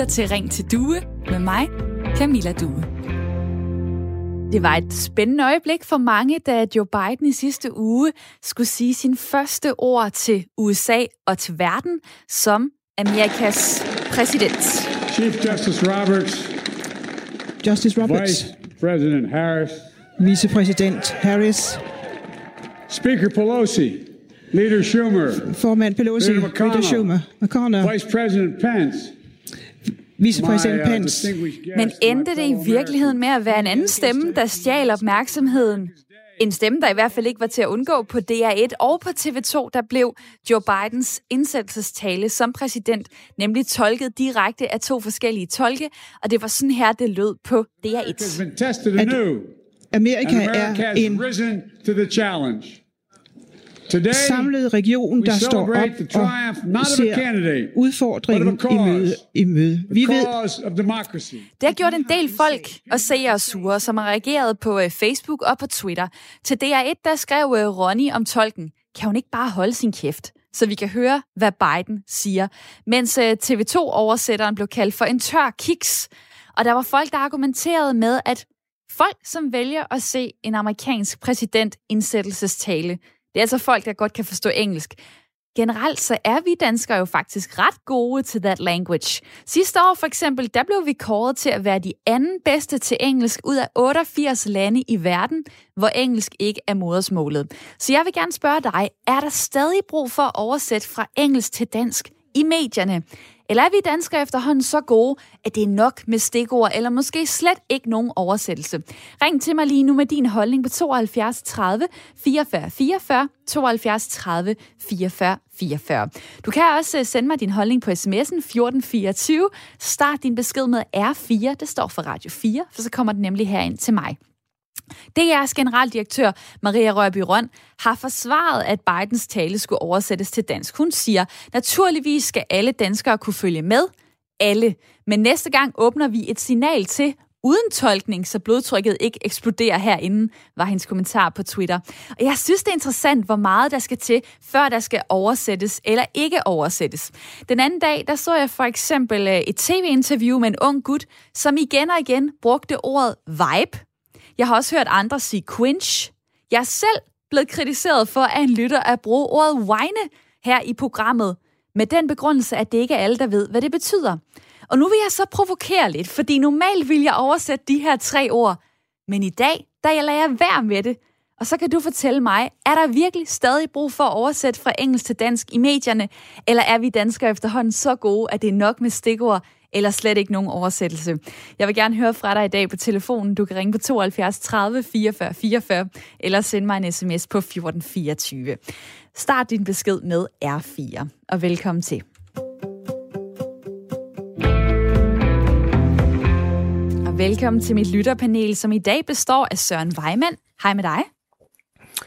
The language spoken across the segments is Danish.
lytter til Ring til Due med mig, Camilla Due. Det var et spændende øjeblik for mange, da Joe Biden i sidste uge skulle sige sin første ord til USA og til verden som Amerikas præsident. Chief Justice Roberts, Justice Roberts, Vice President Harris, vicepræsident Harris, Speaker Pelosi, Leader Schumer, formand Pelosi, Leader McConnell. Leader Schumer, McConnell, Vice President Pence, uh, Pence. Men endte det i virkeligheden med at være en anden stemme, der stjal opmærksomheden? En stemme, der i hvert fald ikke var til at undgå på DR1 og på TV2, der blev Joe Bidens indsættelsestale som præsident, nemlig tolket direkte af to forskellige tolke, og det var sådan her, det lød på America has DR1. been tested anew, Amerika er en risen to the challenge. Today, samlet region, der står op og ser udfordringen i møde. I møde. Vi ved. Det har gjort en del folk og seere sure, som har reageret på øh, Facebook og på Twitter. Til DR1, der skrev øh, Ronny om tolken, kan hun ikke bare holde sin kæft? Så vi kan høre, hvad Biden siger. Mens øh, TV2-oversætteren blev kaldt for en tør kiks. Og der var folk, der argumenterede med, at folk, som vælger at se en amerikansk præsident indsættelsestale, det er altså folk, der godt kan forstå engelsk. Generelt så er vi danskere jo faktisk ret gode til that language. Sidste år for eksempel, der blev vi kåret til at være de anden bedste til engelsk ud af 88 lande i verden, hvor engelsk ikke er modersmålet. Så jeg vil gerne spørge dig, er der stadig brug for at oversætte fra engelsk til dansk i medierne? Eller er vi danskere efterhånden så gode, at det er nok med stikord, eller måske slet ikke nogen oversættelse? Ring til mig lige nu med din holdning på 72 30 44 44, 72 30 44 44. Du kan også øh, sende mig din holdning på sms'en 1424. Start din besked med R4, det står for Radio 4, for så kommer den nemlig herind til mig. DR's generaldirektør Maria Rørby Røn har forsvaret, at Bidens tale skulle oversættes til dansk. Hun siger, naturligvis skal alle danskere kunne følge med. Alle. Men næste gang åbner vi et signal til, uden tolkning, så blodtrykket ikke eksploderer herinde, var hendes kommentar på Twitter. Og jeg synes, det er interessant, hvor meget der skal til, før der skal oversættes eller ikke oversættes. Den anden dag, der så jeg for eksempel øh, et tv-interview med en ung gut, som igen og igen brugte ordet vibe, jeg har også hørt andre sige quinch. Jeg er selv blevet kritiseret for af en lytter at bruge ordet whine her i programmet, med den begrundelse, at det ikke er alle, der ved, hvad det betyder. Og nu vil jeg så provokere lidt, fordi normalt vil jeg oversætte de her tre ord, men i dag, der jeg lader jeg være med det. Og så kan du fortælle mig, er der virkelig stadig brug for at oversætte fra engelsk til dansk i medierne, eller er vi danskere efterhånden så gode, at det er nok med stikord, eller slet ikke nogen oversættelse. Jeg vil gerne høre fra dig i dag på telefonen. Du kan ringe på 72 30 44 44, eller sende mig en sms på 1424. Start din besked med R4, og velkommen til. Og velkommen til mit lytterpanel, som i dag består af Søren Weimann. Hej med dig.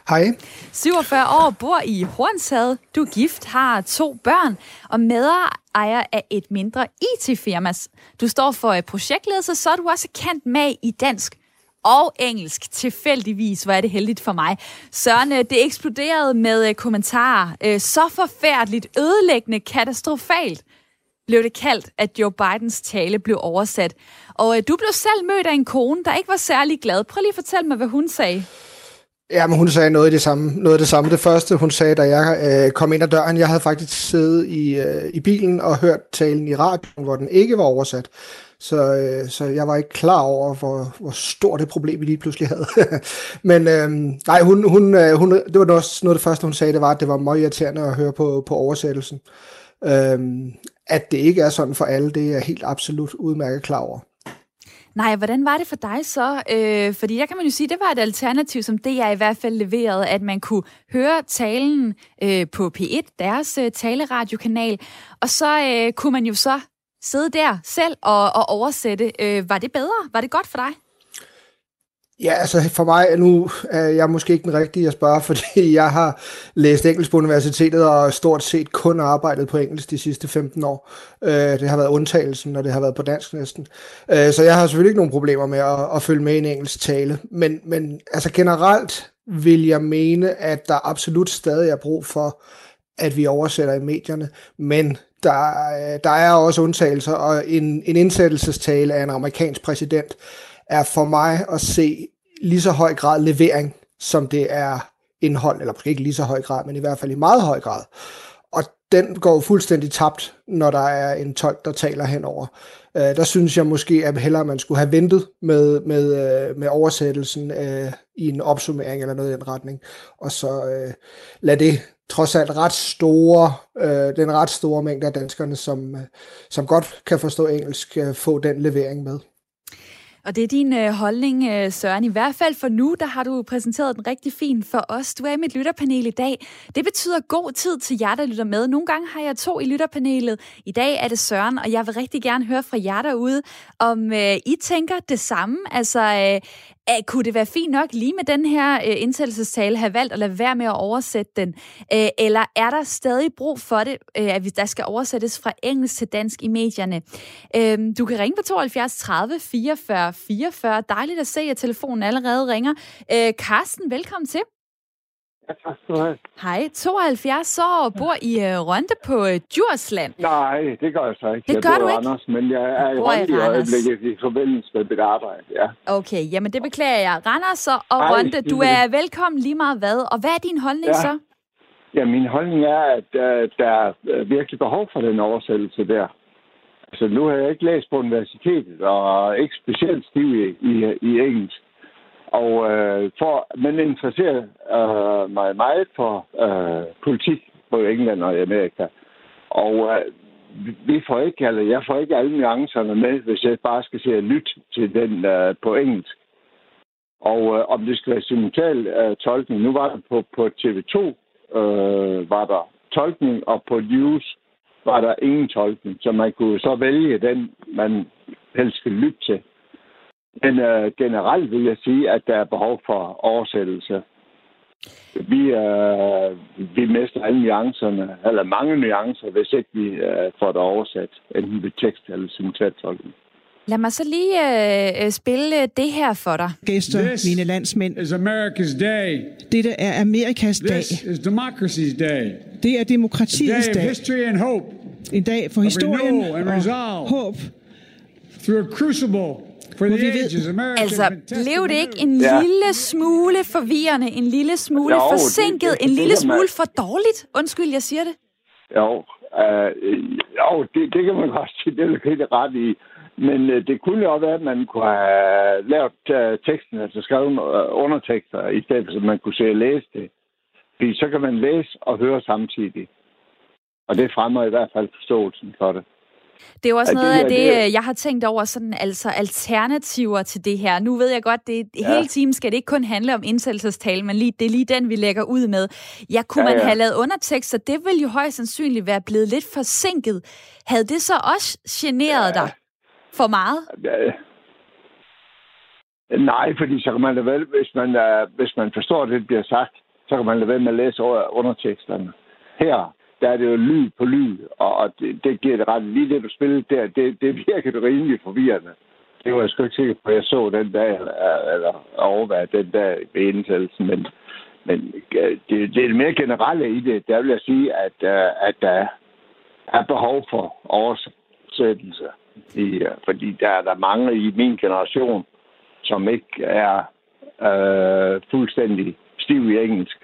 Hej. 47 år, bor i Hornsad. Du er gift, har to børn og medejer af et mindre IT-firma. Du står for projektledelse, så er du også kendt med i dansk og engelsk. Tilfældigvis, hvor er det heldigt for mig. Søren, øh, det eksploderede med øh, kommentarer. Øh, så forfærdeligt, ødelæggende, katastrofalt blev det kaldt, at Joe Bidens tale blev oversat. Og du blev selv mødt af en kone, der ikke var særlig glad. Prøv lige at fortælle mig, hvad hun sagde. Ja, men hun sagde noget af det samme. Noget af det samme. Det første, hun sagde, da jeg øh, kom ind ad døren, jeg havde faktisk siddet i, øh, i bilen og hørt talen i radioen, hvor den ikke var oversat. Så, øh, så jeg var ikke klar over, hvor, hvor stort det problem vi lige pludselig havde. men øh, nej, hun, hun, øh, hun, det var også noget af det første, hun sagde, det var, at det var meget irriterende at høre på, på oversættelsen. Øh, at det ikke er sådan for alle, det er jeg helt absolut udmærket klar over. Nej, hvordan var det for dig så? Øh, fordi der kan man jo sige, det var et alternativ, som det jeg i hvert fald leverede, at man kunne høre talen øh, på P1, deres øh, taleradiokanal, og så øh, kunne man jo så sidde der selv og, og oversætte. Øh, var det bedre? Var det godt for dig? Ja, altså for mig, nu er jeg måske ikke den rigtige at spørge, fordi jeg har læst engelsk på universitetet og stort set kun arbejdet på engelsk de sidste 15 år. Øh, det har været undtagelsen, og det har været på dansk næsten. Øh, så jeg har selvfølgelig ikke nogen problemer med at, at følge med i en engelsk tale. Men, men altså generelt vil jeg mene, at der absolut stadig er brug for, at vi oversætter i medierne, men der, øh, der er også undtagelser, og en, en indsættelsestale af en amerikansk præsident er for mig at se lige så høj grad levering, som det er indhold, eller måske ikke lige så høj grad, men i hvert fald i meget høj grad. Og den går fuldstændig tabt, når der er en tolk, der taler henover. Øh, der synes jeg måske, at hellere man skulle have ventet med, med, øh, med oversættelsen øh, i en opsummering eller noget i den retning, og så øh, lad det trods alt ret store, øh, den ret store mængde af danskerne, som, øh, som godt kan forstå engelsk, øh, få den levering med. Og det er din øh, holdning, øh, Søren. I hvert fald for nu, der har du præsenteret den rigtig fint for os. Du er i mit lytterpanel i dag. Det betyder god tid til jer, der lytter med. Nogle gange har jeg to i lytterpanelet. I dag er det Søren, og jeg vil rigtig gerne høre fra jer derude, om øh, I tænker det samme. Altså, øh, Æh, kunne det være fint nok lige med den her øh, indsættelsestale have valgt at lade være med at oversætte den? Æh, eller er der stadig brug for det, øh, at der skal oversættes fra engelsk til dansk i medierne? Æh, du kan ringe på 72 30 44 44. Dejligt at se, at telefonen allerede ringer. Æh, Carsten, velkommen til. Ja, tak skal du have. Hej, 72 år og bor i uh, Rønde på uh, Djursland. Nej, det gør jeg så ikke. Det jeg gør du ikke? Randers, men jeg er i bor i øjeblikket i forbindelse med mit arbejde, ja. Okay, jamen det beklager jeg. Randers og og Ej, Rønde, du er velkommen lige meget hvad. Og hvad er din holdning Ja. så? Ja, min holdning er, at uh, der er øh, virkelig behov for den oversættelse der. Altså, nu har jeg ikke læst på universitetet, og ikke specielt stiv i, i, i engelsk. Og øh, for, men interesserer øh, mig meget for øh, politik i England og i Amerika. Og øh, vi- får ikke, eller jeg får ikke alle nuancerne med, hvis jeg bare skal se lyt til den øh, på engelsk. Og øh, om det skal være simultan øh, tolkning, nu var det på, på TV2, øh, var der tolkning, og på News var der ingen tolkning, så man kunne så vælge den, man helst skal lytte til. Men øh, generelt vil jeg sige, at der er behov for oversættelse. Vi, øh, vi mister alle nuancerne, eller mange nuancer, hvis ikke vi øh, får det oversat, enten ved tekst eller simultantolkning. Lad mig så lige øh, spille øh, det her for dig. Gæster, This mine landsmænd. is America's day. Dette er Amerikas dag. This is democracy's day. Det er demokratiets day dag. history and hope En dag for historien and og resolve. håb. through a crucible the vi ved- Altså, blev det ikke en Ja. lille smule forvirrende, en lille smule Jo, det- forsinket, det- en det lille kan man- smule for dårligt? Undskyld, jeg siger det. Jo, øh, jo det, det kan man godt sige, det er du helt ret i. Men øh, det kunne jo også være, at man kunne have lavet øh, teksten, altså skrevet øh, undertekster, i stedet for, at man kunne se og læse det. Fordi så kan man læse og høre samtidig. Og det fremmer i hvert fald forståelsen for det. Det er jo også det noget af her, det, det øh, jeg har tænkt over, sådan altså alternativer til det her. Nu ved jeg godt, det Ja. hele timen skal det ikke kun handle om indsættelsestale, men lige, det er lige den, vi lægger ud med. Ja, kunne Ja, man ja. have lavet undertekster, det ville jo højst sandsynligt være blevet lidt forsinket. Havde det så også generet Ja. dig for meget? Ja. Nej, fordi så kan man lade vel, hvis man, hvis man forstår det, der bliver sagt, så kan man lade være med at læse underteksterne. Her, der er det jo lyd på lyd, og, og det, det giver det ret. Lige det, du spillede der, det, det virker rimelig forvirrende. Det var jeg sgu ikke sikker på, at jeg så den dag, eller, eller overvejede den dag ved indsættelsen, men, men det, det er det mere generelle i det. Der vil jeg sige, at, øh, at der er behov for oversættelse. I, øh, fordi der er der mange i min generation, som ikke er øh, fuldstændig stiv i engelsk.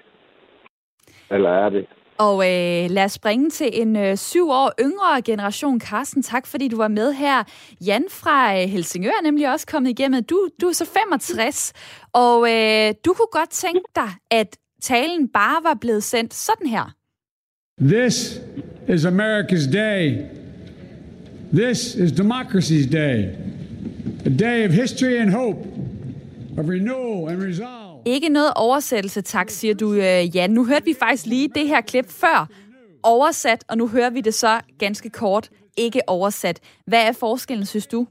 Eller er det? Og øh, lad os springe til en øh, syv år yngre generation. Carsten, tak fordi du var med her. Jan fra øh, Helsingør er nemlig også kommet igennem. Du, du er så 65, og øh, du kunne godt tænke dig, at talen bare var blevet sendt sådan her. This is America's day. This is democracy's day. A day of history and hope, of renewal and resolve. Ikke noget oversættelse, tak, siger du, øh, Jan. Nu hørte vi faktisk lige det her klip før oversat, og nu hører vi det så ganske kort ikke oversat. Hvad er forskellen, synes du?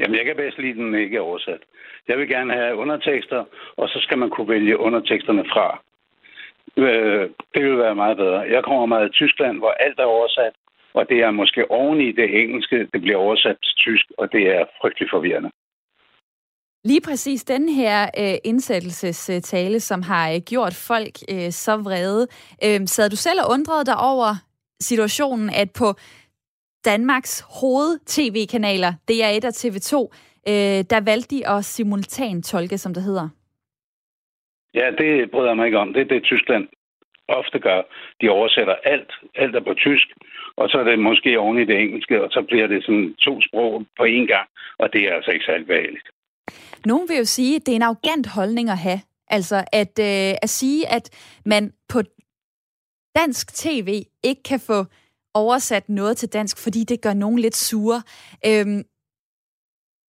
Jamen, jeg kan bedst lide den ikke oversat. Jeg vil gerne have undertekster, og så skal man kunne vælge underteksterne fra. Øh, det vil være meget bedre. Jeg kommer meget i Tyskland, hvor alt er oversat, og det er måske oven i det engelske, det bliver oversat til tysk, og det er frygtelig forvirrende. Lige præcis den her øh, indsættelsestale, som har øh, gjort folk øh, så vrede. Øh, sad du selv og undrede dig over situationen, at på Danmarks hoved-tv-kanaler, DR1 og TV2, øh, der valgte de at simultan tolke, som det hedder? Ja, det bryder jeg mig ikke om. Det er det, Tyskland ofte gør. De oversætter alt. Alt er på tysk, og så er det måske oven i det engelske, og så bliver det sådan to sprog på én gang, og det er altså ikke særlig behageligt. Nogen vil jo sige, at det er en arrogant holdning at have. Altså at, øh, at sige, at man på dansk tv ikke kan få oversat noget til dansk, fordi det gør nogen lidt sure. Øhm,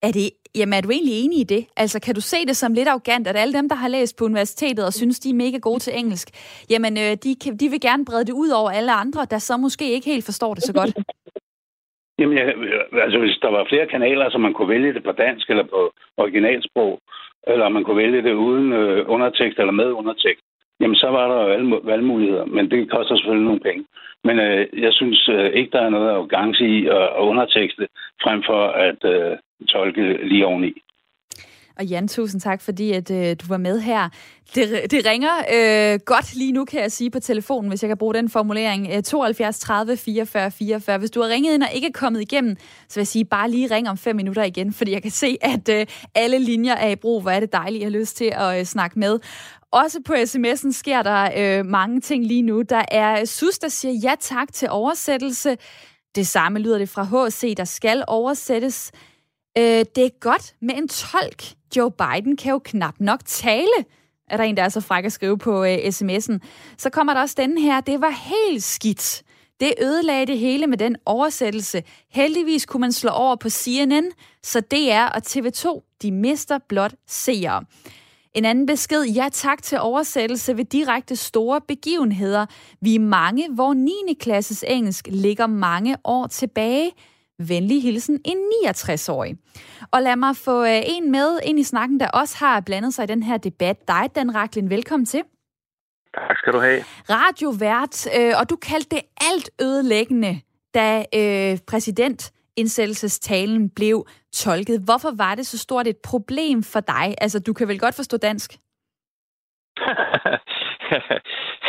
er det, jamen er du egentlig enig i det? Altså kan du se det som lidt arrogant, at alle dem, der har læst på universitetet og synes, de er mega gode til engelsk, jamen øh, de, kan, de vil gerne brede det ud over alle andre, der så måske ikke helt forstår det så godt? Jamen, jeg, altså hvis der var flere kanaler, så man kunne vælge det på dansk eller på originalsprog, eller man kunne vælge det uden øh, undertekst eller med undertekst, jamen så var der jo valgmuligheder, men det koster selvfølgelig nogle penge. Men øh, jeg synes øh, ikke, der er noget arrogance i at, at undertekste, frem for at øh, tolke lige oveni. Og Jan, tusind tak, fordi at, øh, du var med her. Det, det ringer øh, godt lige nu, kan jeg sige, på telefonen, hvis jeg kan bruge den formulering. Øh, 72 30 44 44. Hvis du har ringet ind og ikke er kommet igennem, så vil jeg sige, bare lige ring om fem minutter igen, fordi jeg kan se, at øh, alle linjer er i brug. Hvor er det dejligt, jeg har lyst til at øh, snakke med. Også på sms'en sker der øh, mange ting lige nu. Der er Sus, der siger ja tak til oversættelse. Det samme lyder det fra HC, der skal oversættes. Øh, det er godt med en tolk. Joe Biden kan jo knap nok tale, er der en, der er så fræk at skrive på øh, sms'en. Så kommer der også den her. Det var helt skidt. Det ødelagde det hele med den oversættelse. Heldigvis kunne man slå over på CNN, så DR og TV2, de mister blot seere. En anden besked, ja tak til oversættelse ved direkte store begivenheder. Vi er mange, hvor 9. klasses engelsk ligger mange år tilbage. Venlig hilsen en 69-årig. Og lad mig få øh, en med ind i snakken, der også har blandet sig i den her debat. Dig, Dan Raklin, velkommen til. Tak skal du have. Radiovært, øh, og du kaldte det alt ødelæggende, da øh, præsident indsættelsestalen blev tolket. Hvorfor var det så stort et problem for dig? Altså, du kan vel godt forstå dansk?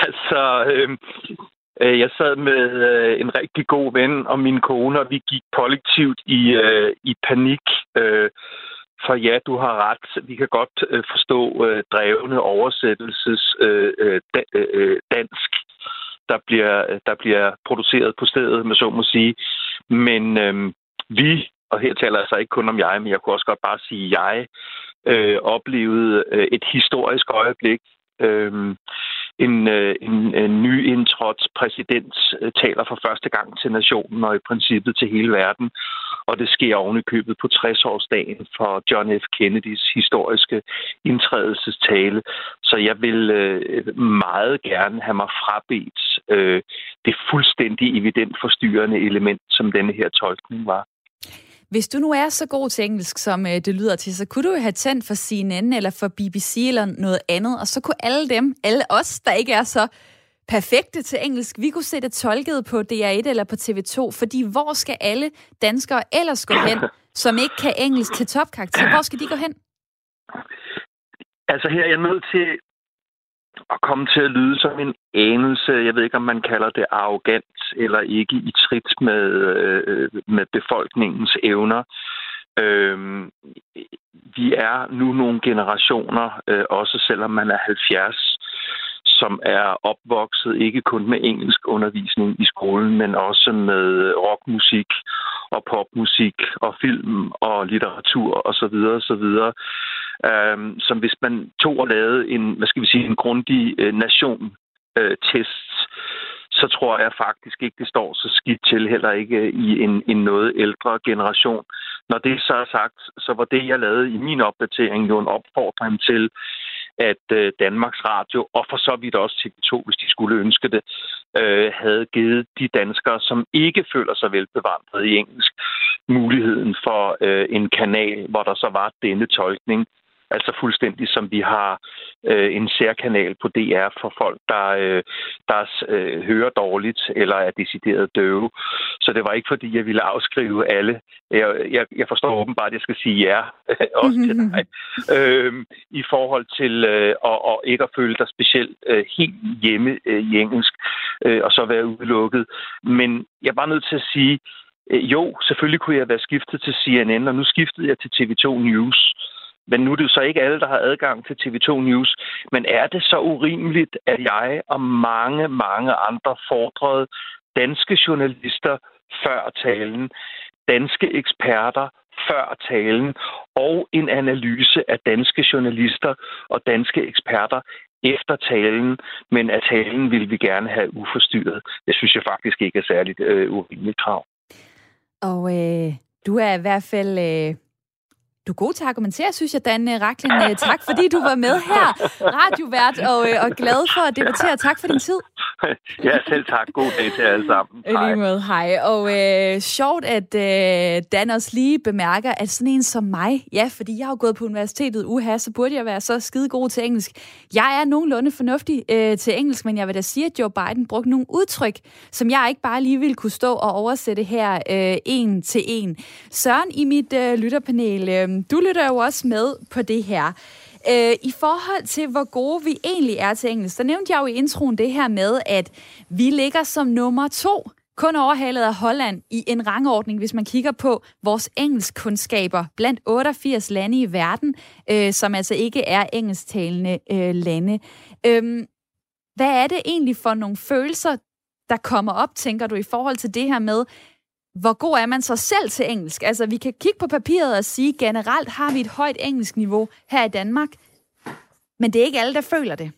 altså, øh, Øh, jeg sad med øh, en rigtig god ven og min kone, og vi gik kollektivt i, øh, i panik. Øh, for ja, du har ret. Vi kan godt forstå øh, drevne oversættelses dansk, der bliver, der bliver produceret på stedet, med så må sige. Men øhm, vi, og her taler jeg altså ikke kun om jeg, men jeg kunne også godt bare sige jeg, øh, oplevede et historisk øjeblik. Øh, Øh, en, en, en nyindtrådt præsident øh, taler for første gang til nationen og i princippet til hele verden. Og det sker ovenikøbet købet på 60-årsdagen for John F. Kennedys historiske indtrædelsestale. Så jeg vil øh, meget gerne have mig frabedt øh, det fuldstændig evident forstyrrende element, som denne her tolkning var. Hvis du nu er så god til engelsk, som øh, det lyder til, så kunne du jo have tændt for CNN eller for BBC eller noget andet, og så kunne alle dem, alle os, der ikke er så perfekte til engelsk, vi kunne se det tolket på DR1 eller på TV2, fordi hvor skal alle danskere ellers gå hen, som ikke kan engelsk til topkarakter? Hvor skal de gå hen? Altså her er jeg nødt til at komme til at lyde som en anelse, jeg ved ikke, om man kalder det arrogant eller ikke i trit med, øh, med befolkningens evner. Øh, vi er nu nogle generationer, øh, også selvom man er 70, som er opvokset ikke kun med engelsk undervisning i skolen, men også med rockmusik og popmusik og film og litteratur osv. osv Øhm, som hvis man tog og lavede en, hvad skal vi sige, en grundig øh, nation-test, øh, så tror jeg faktisk ikke, det står så skidt til, heller ikke i en, en noget ældre generation. Når det så er sagt, så var det, jeg lavede i min opdatering, jo en opfordring til, at øh, Danmarks Radio, og for så vidt også TV2, hvis de skulle ønske det, øh, havde givet de danskere, som ikke føler sig velbevandret i engelsk, muligheden for øh, en kanal, hvor der så var denne tolkning. Altså fuldstændig som vi har øh, en særkanal på DR for folk, der, øh, der øh, hører dårligt eller er decideret døve. Så det var ikke fordi, jeg ville afskrive alle. Jeg, jeg, jeg forstår åbenbart, at jeg skal sige ja, også til dig, øh, i forhold til øh, at, og ikke at føle dig specielt øh, helt hjemme øh, i engelsk, øh, og så være udelukket. Men jeg er bare nødt til at sige, øh, jo, selvfølgelig kunne jeg være skiftet til CNN, og nu skiftede jeg til TV2 News. Men nu er det jo så ikke alle, der har adgang til TV2 News. Men er det så urimeligt, at jeg og mange, mange andre fordrede danske journalister før talen, danske eksperter før talen, og en analyse af danske journalister og danske eksperter efter talen, men at talen vil vi gerne have uforstyrret. Det synes jeg faktisk ikke er særligt øh, urimeligt krav. Og øh, du er i hvert fald øh, du er god til at argumentere, synes jeg, Dan øh, Raklin. Øh, tak, fordi du var med her, radiovært, og, øh, og glad for at debattere. Tak for din tid. Ja, selv tak. God dag til alle sammen. Hej. Lige måde, hej. Og øh, sjovt, at øh, Dan også lige bemærker, at sådan en som mig, ja, fordi jeg har gået på universitetet uha, så burde jeg være så skide god til engelsk. Jeg er nogenlunde fornuftig øh, til engelsk, men jeg vil da sige, at Joe Biden brugte nogle udtryk, som jeg ikke bare lige ville kunne stå og oversætte her øh, en til en. Søren i mit øh, lytterpanel, øh, Øhm, du lytter jo også med på det her. Øh, I forhold til, hvor gode vi egentlig er til engelsk, der nævnte jeg jo i introen det her med, at vi ligger som nummer to, kun overhalet af Holland i en rangordning, hvis man kigger på vores engelskkundskaber blandt 88 lande i verden, øh, som altså ikke er engelsktalende øh, lande. Øh, hvad er det egentlig for nogle følelser, der kommer op, tænker du, i forhold til det her med, hvor god er man så selv til engelsk? Altså, vi kan kigge på papiret og sige, generelt har vi et højt engelsk niveau her i Danmark, men det er ikke alle, der føler det.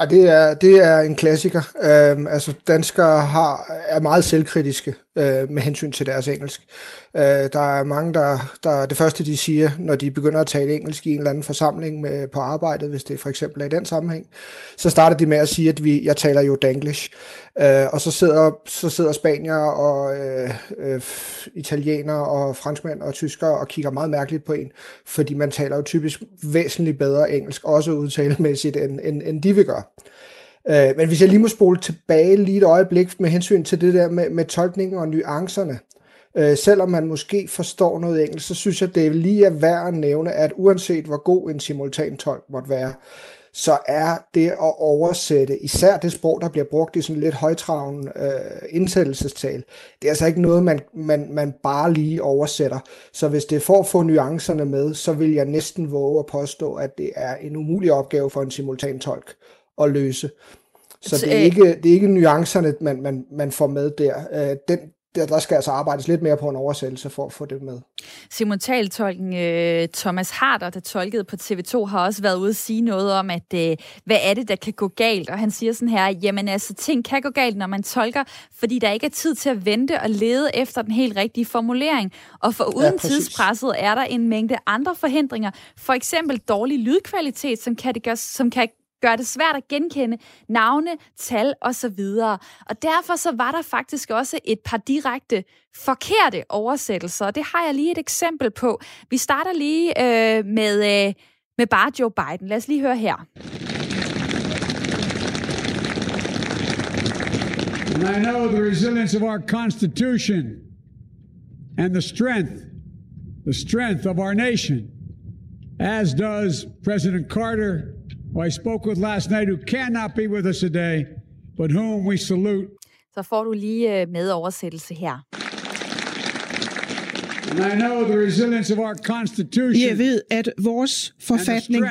Ja, det er, det er en klassiker. Øhm, altså, danskere har, er meget selvkritiske øh, med hensyn til deres engelsk. Øh, der er mange, der, der det første, de siger, når de begynder at tale engelsk i en eller anden forsamling med, på arbejdet, hvis det for eksempel er i den sammenhæng, så starter de med at sige, at vi, jeg taler jo danglish. Øh, og så sidder, så sidder spanier og øh, øh, italienere og franskmænd og tyskere og kigger meget mærkeligt på en, fordi man taler jo typisk væsentligt bedre engelsk, også udtalemæssigt, end, end, end de vil gøre. Øh, men hvis jeg lige må spole tilbage lige et øjeblik med hensyn til det der med, med tolkningen og nuancerne, øh, selvom man måske forstår noget engelsk, så synes jeg, det er lige er værd at nævne, at uanset hvor god en simultan tolk måtte være, så er det at oversætte især det sprog, der bliver brugt i sådan lidt højtraven øh, indsættelsestal, det er altså ikke noget, man, man, man bare lige oversætter. Så hvis det er for at få nuancerne med, så vil jeg næsten våge at påstå, at det er en umulig opgave for en simultan tolk at løse. Så det er øh, ikke, det er ikke nuancerne, man, man, man får med der. Øh, den, der, der skal altså arbejdes lidt mere på en oversættelse for at få det med. Simultaltolken øh, Thomas Harder, der tolkede på TV2, har også været ude at sige noget om, at øh, hvad er det, der kan gå galt? Og han siger sådan her, jamen altså, ting kan gå galt, når man tolker, fordi der ikke er tid til at vente og lede efter den helt rigtige formulering. Og for uden ja, tidspresset er der en mængde andre forhindringer, for eksempel dårlig lydkvalitet, som kan, det gøre, som kan gør det svært at genkende navne, tal osv. Og derfor så var der faktisk også et par direkte forkerte oversættelser, og det har jeg lige et eksempel på. Vi starter lige øh, med, øh, med bare Joe Biden. Lad os lige høre her. And I know the resilience of our Constitution and the strength, the strength of our nation, as does President Carter who I spoke with last night, who cannot be with us today, but whom we salute. Så får du lige øh, med oversættelse her. And I know the resilience of our constitution. Jeg ved, at vores forfatning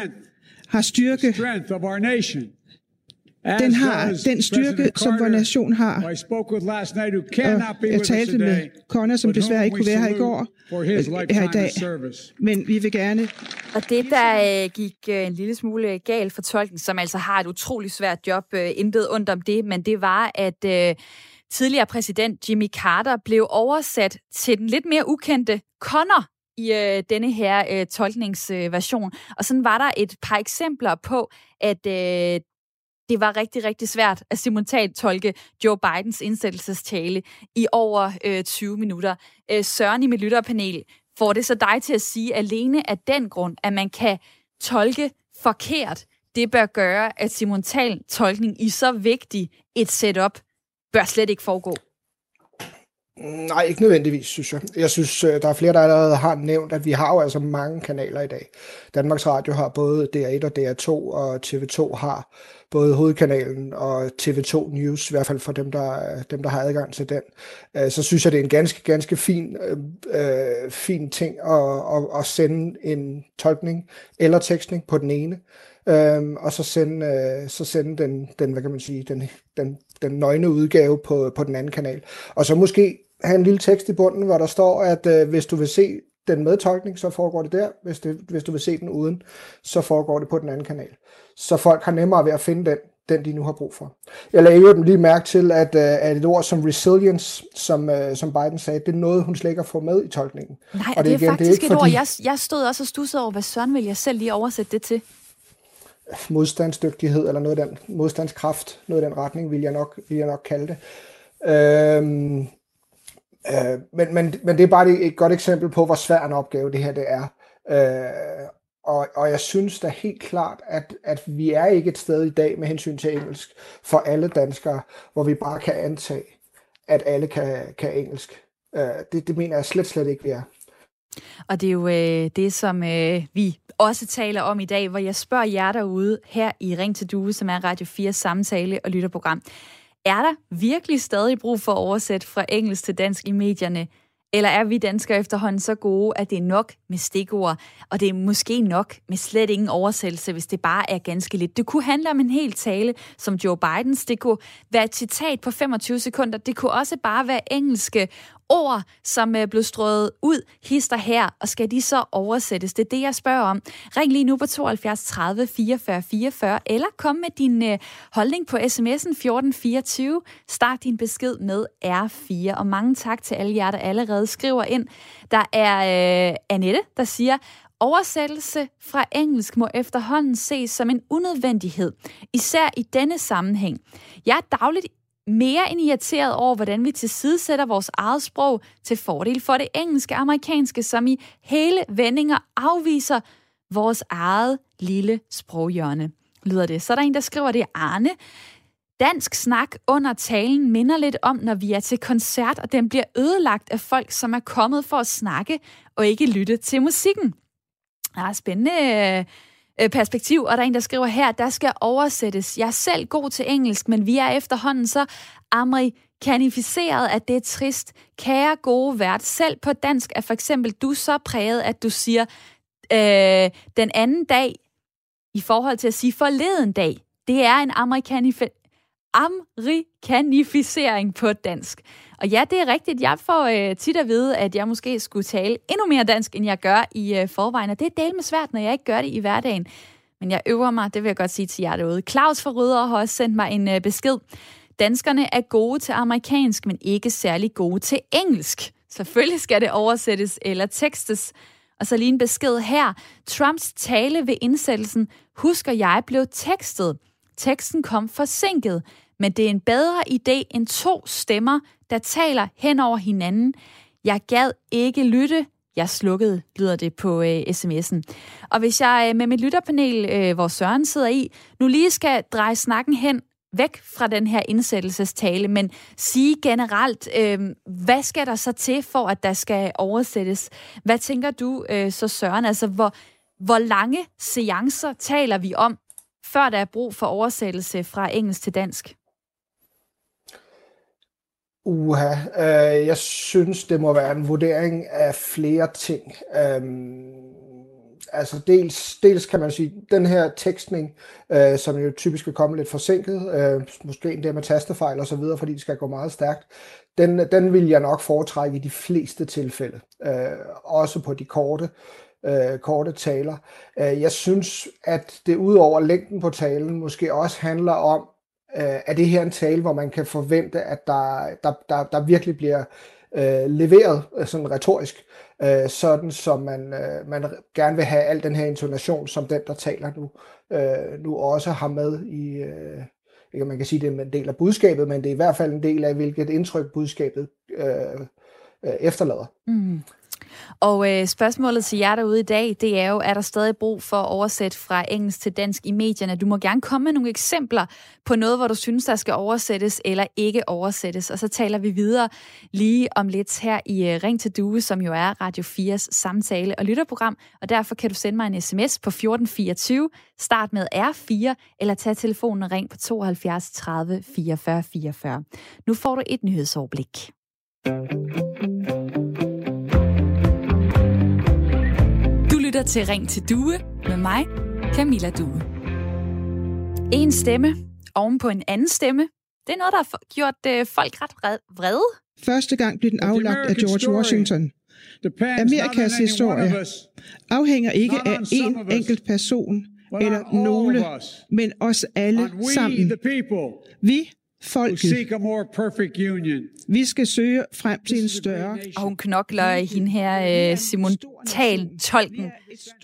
har styrke. Strength of our nation. Den har den styrke, som vores nation har. Og jeg talte med Connor, som desværre ikke kunne være her i går, her i dag. Men vi vil gerne... Og det, der øh, gik øh, en lille smule galt for tolken, som altså har et utroligt svært job, øh, intet ondt om det, men det var, at øh, tidligere præsident Jimmy Carter blev oversat til den lidt mere ukendte Connor i øh, denne her øh, tolkningsversion. Øh, og sådan var der et par eksempler på, at øh, det var rigtig, rigtig svært at simultant tolke Joe Bidens indsættelsestale i over øh, 20 minutter. Øh, Søren i mit lytterpanel, får det så dig til at sige alene af den grund, at man kan tolke forkert, det bør gøre, at simultan tolkning i så vigtig et setup bør slet ikke foregå? Mm, nej, ikke nødvendigvis, synes jeg. Jeg synes, øh, der er flere, der allerede har nævnt, at vi har jo altså mange kanaler i dag. Danmarks Radio har både DR1 og DR2, og TV2 har både hovedkanalen og TV2 News, i hvert fald for dem, der, dem, der har adgang til den. Øh, så synes jeg, det er en ganske, ganske fin, øh, øh, fin ting at, at, at sende en tolkning eller tekstning på den ene, øh, og så sende, øh, så sende den, den, hvad kan man sige, den, den, den nøgne udgave på, på den anden kanal. Og så måske have en lille tekst i bunden, hvor der står, at øh, hvis du vil se den med tolkning, så foregår det der. Hvis, det, hvis du vil se den uden, så foregår det på den anden kanal. Så folk har nemmere ved at finde den, den de nu har brug for. Jeg lagde jo lige mærke til, at, øh, at et ord som resilience, som, øh, som Biden sagde, det er noget, hun slet ikke fået med i tolkningen. Nej, og, og det, er igen, faktisk det er et fordi... ord, jeg, jeg stod også og stussede over, hvad Søren vil jeg selv lige oversætte det til? Modstandsdygtighed, eller noget af den modstandskraft, noget af den retning, vil jeg nok, vil jeg nok kalde det. Øhm, Øh, men, men, men det er bare et godt eksempel på, hvor svær en opgave det her det er. Øh, og, og jeg synes da helt klart, at, at vi er ikke et sted i dag med hensyn til engelsk for alle danskere, hvor vi bare kan antage, at alle kan, kan engelsk. Øh, det, det mener jeg slet, slet ikke, vi er. Og det er jo øh, det, som øh, vi også taler om i dag, hvor jeg spørger jer derude her i Ring til Due, som er Radio 4 samtale- og lytterprogram. Er der virkelig stadig brug for at oversætte fra engelsk til dansk i medierne? Eller er vi danskere efterhånden så gode, at det er nok med stikord, og det er måske nok med slet ingen oversættelse, hvis det bare er ganske lidt. Det kunne handle om en hel tale, som Joe Bidens. Det kunne være et citat på 25 sekunder. Det kunne også bare være engelske ord, som øh, er blevet strøget ud, hister her, og skal de så oversættes? Det er det, jeg spørger om. Ring lige nu på 72 30 44 44, eller kom med din øh, holdning på sms'en 1424. Start din besked med R4, og mange tak til alle jer, der allerede skriver ind. Der er øh, Annette, der siger, Oversættelse fra engelsk må efterhånden ses som en unødvendighed, især i denne sammenhæng. Jeg er dagligt mere end irriteret over, hvordan vi tilsidesætter vores eget sprog til fordel for det engelske amerikanske, som i hele vendinger afviser vores eget lille sproghjørne. Lyder det. Så er der en, der skriver det, Arne. Dansk snak under talen minder lidt om, når vi er til koncert, og den bliver ødelagt af folk, som er kommet for at snakke og ikke lytte til musikken. Ja, spændende øh, Øh, perspektiv, og der er en, der skriver her, der skal oversættes. Jeg er selv god til engelsk, men vi er efterhånden så amerikanificeret, at det er trist. Kære gode vært, selv på dansk er for eksempel du så præget, at du siger øh, den anden dag, i forhold til at sige forleden dag. Det er en amerikanif- amerikanificering på dansk. Og ja, det er rigtigt. Jeg får øh, tit at vide, at jeg måske skulle tale endnu mere dansk, end jeg gør i øh, forvejen. Og det er del med svært, når jeg ikke gør det i hverdagen. Men jeg øver mig, det vil jeg godt sige til jer derude. Claus fra Rødder har også sendt mig en øh, besked. Danskerne er gode til amerikansk, men ikke særlig gode til engelsk. Selvfølgelig skal det oversættes eller tekstes. Og så lige en besked her. Trumps tale ved indsættelsen, husker jeg, blev tekstet. Teksten kom forsinket, men det er en bedre idé end to stemmer, der taler hen over hinanden. Jeg gad ikke lytte. Jeg slukkede, lyder det på øh, sms'en. Og hvis jeg øh, med mit lytterpanel, øh, hvor Søren sidder i, nu lige skal dreje snakken hen væk fra den her indsættelsestale, men sige generelt, øh, hvad skal der så til for, at der skal oversættes? Hvad tænker du øh, så, Søren? Altså, hvor, hvor lange seancer taler vi om, før der er brug for oversættelse fra engelsk til dansk? Uha, øh, jeg synes, det må være en vurdering af flere ting. Øhm, altså dels, dels kan man sige, den her tekstning, øh, som jo typisk vil komme lidt forsinket, øh, måske en der med tastefejl og så videre, fordi det skal gå meget stærkt, den, den vil jeg nok foretrække i de fleste tilfælde, øh, også på de korte, øh, korte taler. Øh, jeg synes, at det udover længden på talen måske også handler om, øh, er det her en tale, hvor man kan forvente, at der, der, der, der virkelig bliver øh, leveret øh, sådan retorisk, øh, sådan som man, øh, man gerne vil have al den her intonation, som den, der taler nu, øh, nu også har med i, øh, ikke man kan sige, det er en del af budskabet, men det er i hvert fald en del af, hvilket indtryk budskabet øh, øh, efterlader. Mm. Og øh, spørgsmålet til jer derude i dag, det er jo, er der stadig brug for at oversætte fra engelsk til dansk i medierne? Du må gerne komme med nogle eksempler på noget, hvor du synes, der skal oversættes eller ikke oversættes. Og så taler vi videre lige om lidt her i øh, Ring til Due, som jo er Radio 4's samtale- og lytterprogram. Og derfor kan du sende mig en sms på 1424, start med R4, eller tag telefonen og ring på 72 30 44 44. Nu får du et nyhedsoverblik. Lytter til Ring til Due med mig, Camilla Due. En stemme oven på en anden stemme, det er noget, der har gjort øh, folk ret vrede. Første gang blev den aflagt af George Washington. Amerikas historie afhænger ikke af en enkelt person eller nogle, men os alle sammen. Vi folket. Vi skal søge frem til en større... Og hun knokler hende her, øh, Simon Tal, tolken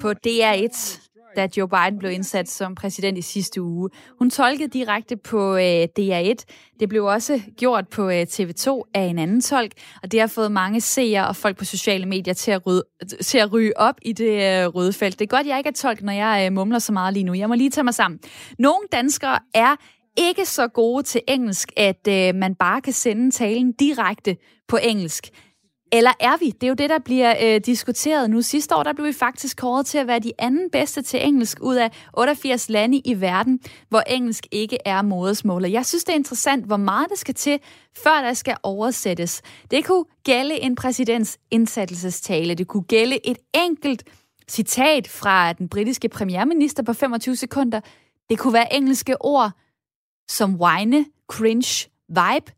på DR1, da Joe Biden blev indsat som præsident i sidste uge. Hun tolkede direkte på øh, DR1. Det blev også gjort på øh, TV2 af en anden tolk, og det har fået mange seere og folk på sociale medier til at, rydde, til at ryge op i det øh, røde felt. Det er godt, jeg ikke er tolk, når jeg øh, mumler så meget lige nu. Jeg må lige tage mig sammen. Nogle danskere er ikke så gode til engelsk, at øh, man bare kan sende talen direkte på engelsk. Eller er vi? Det er jo det, der bliver øh, diskuteret nu. Sidste år der blev vi faktisk kåret til at være de anden bedste til engelsk ud af 88 lande i verden, hvor engelsk ikke er modersmålet. Jeg synes, det er interessant, hvor meget det skal til, før der skal oversættes. Det kunne gælde en præsidents indsættelsestale. Det kunne gælde et enkelt citat fra den britiske premierminister på 25 sekunder. Det kunne være engelske ord, som whine, cringe, vibe,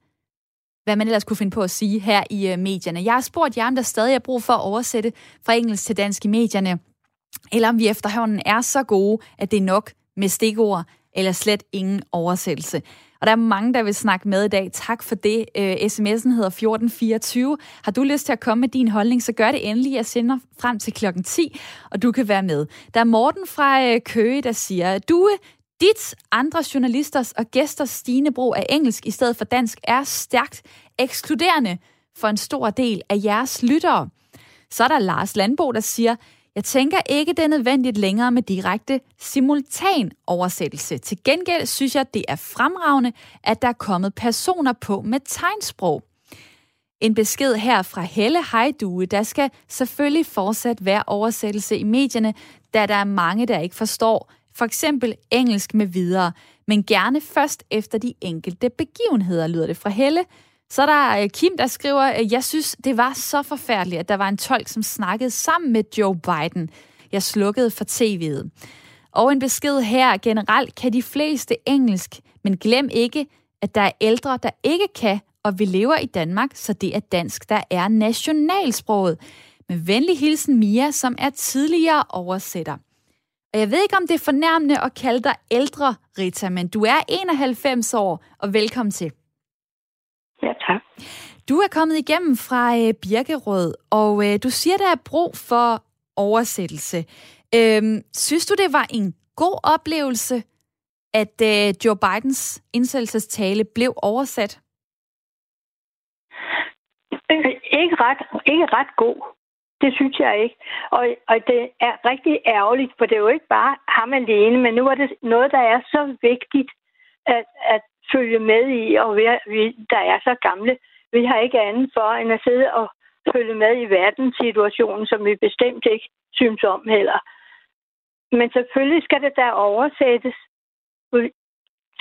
hvad man ellers kunne finde på at sige her i øh, medierne. Jeg har spurgt jer, om der stadig er brug for at oversætte fra engelsk til dansk i medierne, eller om vi efterhånden er så gode, at det er nok med stikord, eller slet ingen oversættelse. Og der er mange, der vil snakke med i dag. Tak for det. Øh, Sms'en hedder 1424. Har du lyst til at komme med din holdning, så gør det endelig. Jeg sender frem til klokken 10, og du kan være med. Der er Morten fra øh, Køge, der siger, du dit, andre journalisters og gæsters stigende brug af engelsk i stedet for dansk er stærkt ekskluderende for en stor del af jeres lyttere. Så er der Lars Landbo, der siger, jeg tænker ikke, det er nødvendigt længere med direkte simultan oversættelse. Til gengæld synes jeg, det er fremragende, at der er kommet personer på med tegnsprog. En besked her fra Helle Hejdue, der skal selvfølgelig fortsat være oversættelse i medierne, da der er mange, der ikke forstår for eksempel engelsk med videre, men gerne først efter de enkelte begivenheder, lyder det fra Helle. Så er der øh, Kim, der skriver, øh, jeg synes, det var så forfærdeligt, at der var en tolk, som snakkede sammen med Joe Biden. Jeg slukkede for tv'et. Og en besked her, generelt kan de fleste engelsk, men glem ikke, at der er ældre, der ikke kan, og vi lever i Danmark, så det er dansk, der er nationalsproget. Med venlig hilsen Mia, som er tidligere oversætter. Og jeg ved ikke, om det er fornærmende at kalde dig ældre, Rita, men du er 91 år, og velkommen til. Ja, tak. Du er kommet igennem fra øh, Birkerød, og øh, du siger, der er brug for oversættelse. Øhm, synes du, det var en god oplevelse, at øh, Joe Bidens indsættelsestale blev oversat? Ikke ret, ikke ret god. Det synes jeg ikke. Og, og det er rigtig ærgerligt, for det er jo ikke bare ham alene, men nu er det noget, der er så vigtigt at, at følge med i, og vi, vi, der er så gamle. Vi har ikke andet for, end at sidde og følge med i verdenssituationen, som vi bestemt ikke synes om heller. Men selvfølgelig skal det der oversættes.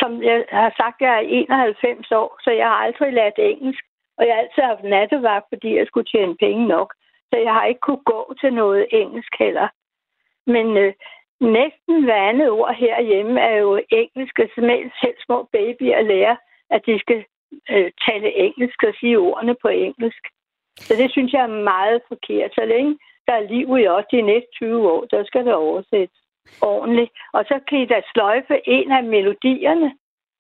Som jeg har sagt, jeg er 91 år, så jeg har aldrig lært engelsk. Og jeg har altid haft nattevagt, fordi jeg skulle tjene penge nok så jeg har ikke kunne gå til noget engelsk heller. Men øh, næsten hver andet ord herhjemme er jo engelsk, og selv små babyer lærer, at de skal øh, tale engelsk og sige ordene på engelsk. Så det synes jeg er meget forkert. Så længe der er liv i os de næste 20 år, der skal det oversættes ordentligt. Og så kan I da sløjfe en af melodierne,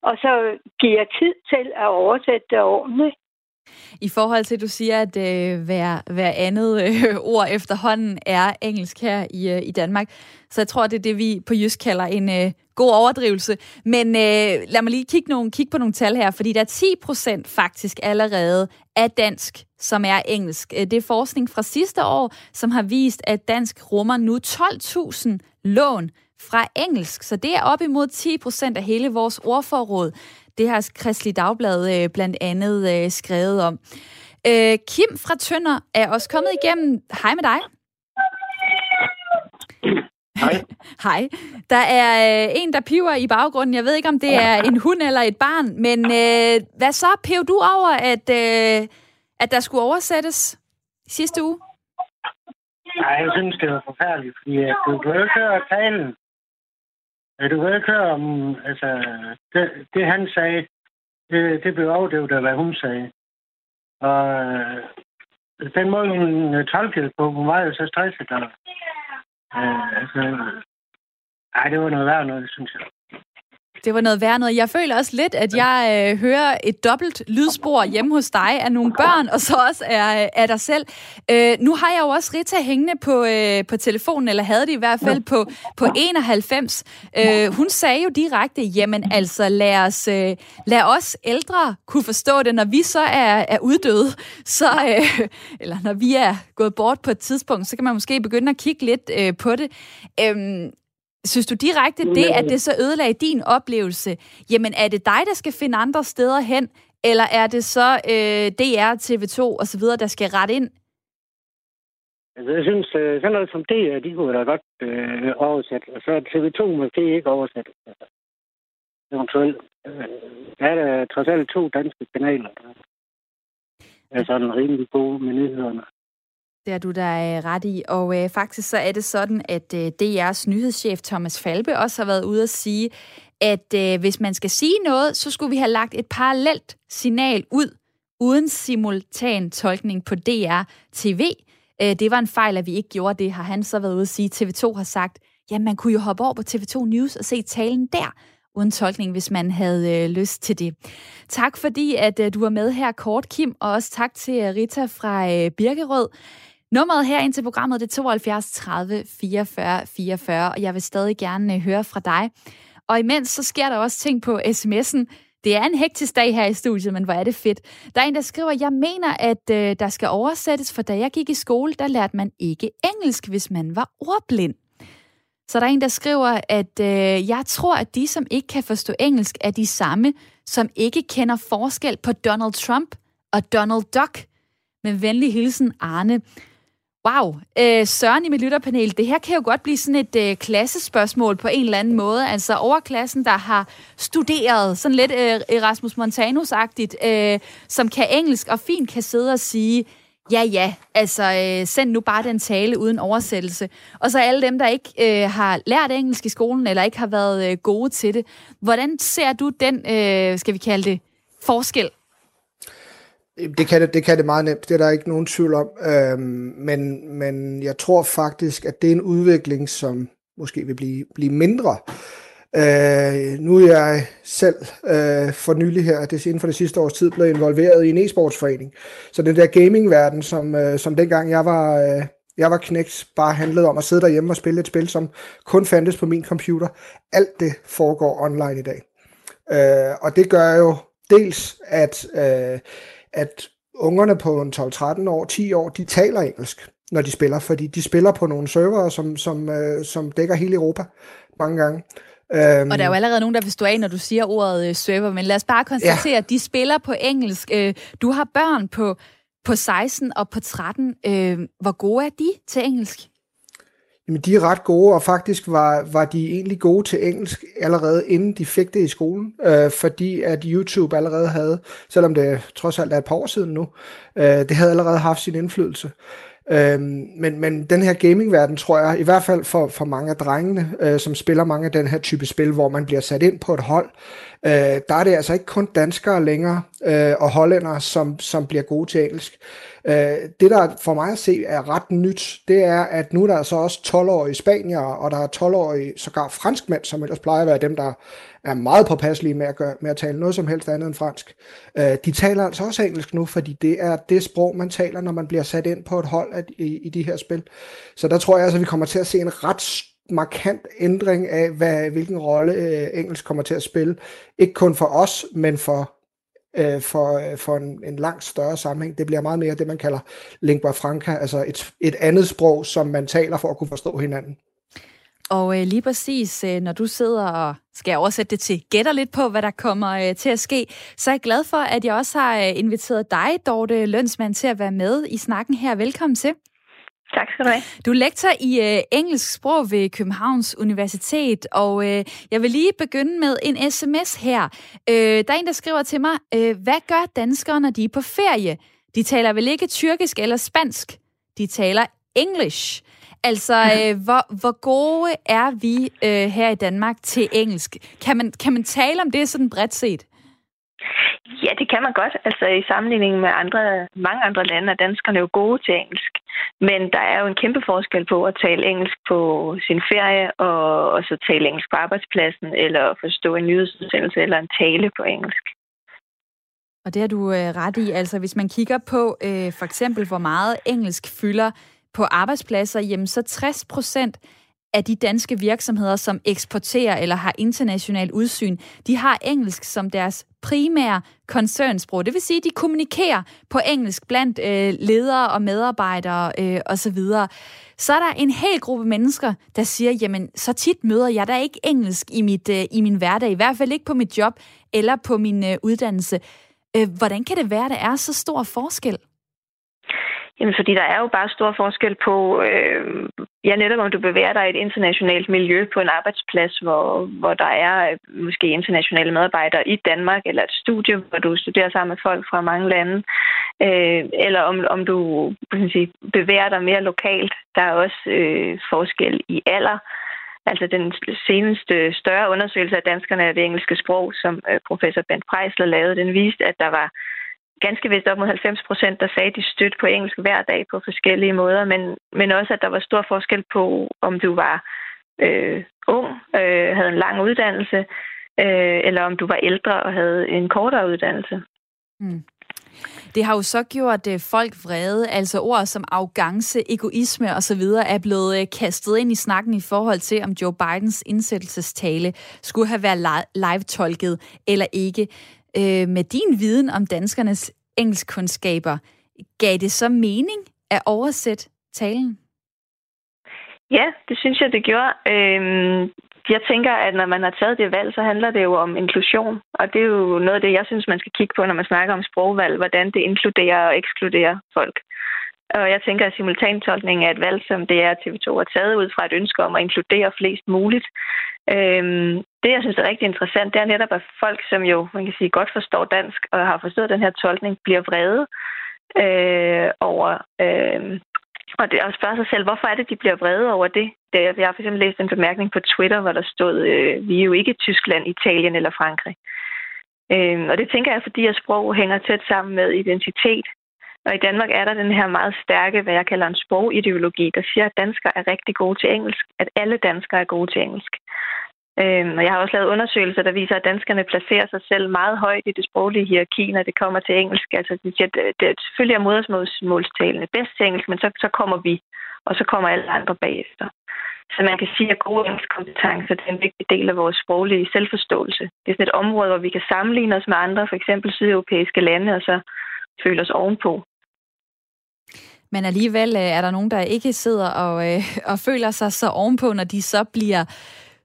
og så giver tid til at oversætte det ordentligt. I forhold til, at du siger, at øh, hver, hver andet øh, ord efterhånden er engelsk her i, øh, i Danmark, så jeg tror, det er det, vi på jysk kalder en øh, god overdrivelse. Men øh, lad mig lige kigge, nogle, kigge på nogle tal her, fordi der er 10 procent faktisk allerede af dansk, som er engelsk. Øh, det er forskning fra sidste år, som har vist, at dansk rummer nu 12.000 lån fra engelsk. Så det er op imod 10 procent af hele vores ordforråd. Det har Kristelig Dagblad øh, blandt andet øh, skrevet om. Øh, Kim fra Tønder er også kommet igennem. Hej med dig. Hej. Hej. Der er øh, en, der piver i baggrunden. Jeg ved ikke, om det er en hund eller et barn, men øh, hvad så? Pev du over, at, øh, at der skulle oversættes sidste uge? Nej, jeg synes, det var forfærdeligt, fordi du kan jo ikke høre talen. Ja, Du kan ikke høre om, altså, det, det han sagde, det, det blev afdøvet af, hvad hun sagde. Og øh, den måde, hun øh, tolkede på, hun var jo så stresset. Og, øh, altså, ej, det var noget værd noget, synes jeg. Det var noget værd noget. Jeg føler også lidt, at jeg øh, hører et dobbelt lydspor hjemme hos dig af nogle børn, og så også er, af dig selv. Øh, nu har jeg jo også Rita hængende på, øh, på telefonen, eller havde det i hvert fald på, på 91. Øh, hun sagde jo direkte, jamen altså lad os, øh, lad os ældre kunne forstå det, når vi så er, er uddøde, så, øh, eller når vi er gået bort på et tidspunkt, så kan man måske begynde at kigge lidt øh, på det. Øh, Synes du direkte det, at det så ødelagde din oplevelse? Jamen, er det dig, der skal finde andre steder hen, eller er det så øh, DR, TV2 osv., der skal rette ind? Altså, jeg synes, øh, sådan noget som DR, de kunne da godt øh, oversætte, og så TV2 måske ikke oversætte. Altså, eventuelt. Øh, der er der trods alt to danske kanaler, der er sådan rimelig gode med nyhederne. Det er du der ret i. Og øh, faktisk så er det sådan, at øh, DR's nyhedschef Thomas Falbe også har været ude at sige, at øh, hvis man skal sige noget, så skulle vi have lagt et parallelt signal ud, uden simultan tolkning på DR TV. Øh, det var en fejl, at vi ikke gjorde det, har han så været ude at sige. TV2 har sagt, ja, man kunne jo hoppe over på TV2 News og se talen der, uden tolkning, hvis man havde øh, lyst til det. Tak fordi, at øh, du var med her kort, Kim, og også tak til øh, Rita fra øh, Birkerød. Nummeret her ind til programmet det er 72 30 44 44, og jeg vil stadig gerne øh, høre fra dig. Og imens så sker der også ting på sms'en. Det er en hektisk dag her i studiet, men hvor er det fedt. Der er en, der skriver, jeg mener, at øh, der skal oversættes, for da jeg gik i skole, der lærte man ikke engelsk, hvis man var ordblind. Så der er en, der skriver, at øh, jeg tror, at de, som ikke kan forstå engelsk, er de samme, som ikke kender forskel på Donald Trump og Donald Duck. Med venlig hilsen, Arne. Wow. Øh, Søren i mit lytterpanel, det her kan jo godt blive sådan et øh, klassespørgsmål på en eller anden måde. Altså overklassen, der har studeret sådan lidt øh, Erasmus Montanus-agtigt, øh, som kan engelsk og fint kan sidde og sige, ja ja, altså øh, send nu bare den tale uden oversættelse. Og så alle dem, der ikke øh, har lært engelsk i skolen, eller ikke har været øh, gode til det. Hvordan ser du den, øh, skal vi kalde det, forskel det kan det, det kan det meget nemt, det er der ikke nogen tvivl om. Øhm, men, men jeg tror faktisk, at det er en udvikling, som måske vil blive, blive mindre. Øh, nu er jeg selv øh, for nylig her, det inden for det sidste års tid, blevet involveret i en e-sportsforening. Så den der gamingverden, som, øh, som dengang jeg var, øh, jeg var knægt, bare handlede om at sidde derhjemme og spille et spil, som kun fandtes på min computer. Alt det foregår online i dag. Øh, og det gør jo dels, at øh, at ungerne på 12-13 år, 10 år, de taler engelsk, når de spiller, fordi de spiller på nogle servere, som, som, øh, som dækker hele Europa mange gange. Um, og der er jo allerede nogen, der vil stå af, når du siger ordet øh, server, men lad os bare konstatere, ja. at de spiller på engelsk. Øh, du har børn på, på 16 og på 13. Øh, hvor gode er de til engelsk? Jamen, de er ret gode, og faktisk var, var de egentlig gode til engelsk allerede inden de fik det i skolen, øh, fordi at YouTube allerede havde, selvom det trods alt er et par år siden nu, øh, det havde allerede haft sin indflydelse. Øh, men, men den her gamingverden, tror jeg, i hvert fald for, for mange af drengene, øh, som spiller mange af den her type spil, hvor man bliver sat ind på et hold, øh, der er det altså ikke kun danskere længere, øh, og hollændere, som, som bliver gode til engelsk. Øh, det, der for mig at se er ret nyt, det er, at nu er der så også 12-årige spanier, og der er 12-årige sågar franskmænd, som ellers plejer at være dem, der er meget påpasselige med at, gøre, med at tale noget som helst andet end fransk. Øh, de taler altså også engelsk nu, fordi det er det sprog, man taler, når man bliver sat ind på et hold at, i, i de her spil. Så der tror jeg altså, at vi kommer til at se en ret markant ændring af, hvad, hvilken rolle øh, engelsk kommer til at spille. Ikke kun for os, men for øh, for, øh, for en, en langt større sammenhæng. Det bliver meget mere det, man kalder lingua franca, altså et, et andet sprog, som man taler for at kunne forstå hinanden. Og øh, lige præcis, øh, når du sidder og skal oversætte det til gætter lidt på, hvad der kommer øh, til at ske, så er jeg glad for, at jeg også har øh, inviteret dig, Dorte Lønsmand, til at være med i snakken her. Velkommen til. Tak skal du have. Du er lektor i øh, engelsk sprog ved Københavns Universitet, og øh, jeg vil lige begynde med en sms her. Øh, der er en, der skriver til mig, øh, hvad gør danskere, når de er på ferie? De taler vel ikke tyrkisk eller spansk? De taler engelsk. Altså, øh, hvor, hvor gode er vi øh, her i Danmark til engelsk? Kan man, kan man tale om det sådan bredt set? Ja, det kan man godt. Altså i sammenligning med andre, mange andre lande er danskerne jo gode til engelsk. Men der er jo en kæmpe forskel på at tale engelsk på sin ferie, og, og så tale engelsk på arbejdspladsen, eller forstå en nyhedsudsendelse eller en tale på engelsk. Og det har du øh, ret i. Altså hvis man kigger på øh, for eksempel, hvor meget engelsk fylder på arbejdspladser, jamen så 60 procent af de danske virksomheder, som eksporterer eller har international udsyn, de har engelsk som deres primære koncernsprog. Det vil sige, at de kommunikerer på engelsk blandt øh, ledere og medarbejdere øh, osv. Så er der en hel gruppe mennesker, der siger, jamen så tit møder jeg da ikke engelsk i, mit, øh, i min hverdag, i hvert fald ikke på mit job eller på min øh, uddannelse. Øh, hvordan kan det være, at der er så stor forskel? Jamen, fordi der er jo bare stor forskel på, øh, ja, netop om du bevæger dig i et internationalt miljø på en arbejdsplads, hvor, hvor der er øh, måske internationale medarbejdere i Danmark, eller et studie, hvor du studerer sammen med folk fra mange lande, øh, eller om, om du kan sige, bevæger dig mere lokalt. Der er også øh, forskel i alder. Altså den seneste større undersøgelse af danskerne af det engelske sprog, som øh, professor Bent Preisler lavede, den viste, at der var ganske vist op mod 90 procent, der sagde, at de stødte på engelsk hver dag på forskellige måder, men, men også, at der var stor forskel på, om du var øh, ung, øh, havde en lang uddannelse, øh, eller om du var ældre og havde en kortere uddannelse. Mm. Det har jo så gjort øh, folk vrede, altså ord som arrogance, egoisme osv. er blevet øh, kastet ind i snakken i forhold til, om Joe Bidens indsættelsestale skulle have været live-tolket eller ikke øh, med din viden om danskernes engelskkundskaber, gav det så mening at oversætte talen? Ja, det synes jeg, det gjorde. Øhm, jeg tænker, at når man har taget det valg, så handler det jo om inklusion. Og det er jo noget af det, jeg synes, man skal kigge på, når man snakker om sprogvalg, hvordan det inkluderer og ekskluderer folk. Og jeg tænker, at simultantolkning er et valg, som det er TV2 har taget ud fra et ønske om at inkludere flest muligt. Øhm, det, jeg synes er rigtig interessant, det er netop, at folk, som jo man kan sige, godt forstår dansk og har forstået den her tolkning, bliver vrede øh, over... Øh, og det og spørge sig selv, hvorfor er det, de bliver vrede over det? det jeg har for eksempel læst en bemærkning på Twitter, hvor der stod, øh, vi er jo ikke Tyskland, Italien eller Frankrig. Øh, og det tænker jeg, fordi at sprog hænger tæt sammen med identitet. Og i Danmark er der den her meget stærke, hvad jeg kalder en sprogideologi, der siger, at danskere er rigtig gode til engelsk. At alle danskere er gode til engelsk. Øhm, og jeg har også lavet undersøgelser, der viser, at danskerne placerer sig selv meget højt i det sproglige hierarki, når det kommer til engelsk. Altså, de siger, at det selvfølgelig er modersmålstalende bedst til engelsk, men så, så kommer vi, og så kommer alle andre bagefter. Så man kan sige, at gode engelskkompetencer er en vigtig del af vores sproglige selvforståelse. Det er sådan et område, hvor vi kan sammenligne os med andre, for eksempel sydeuropæiske lande, og så føle os ovenpå. Men alligevel øh, er der nogen, der ikke sidder og, øh, og føler sig så ovenpå, når de så bliver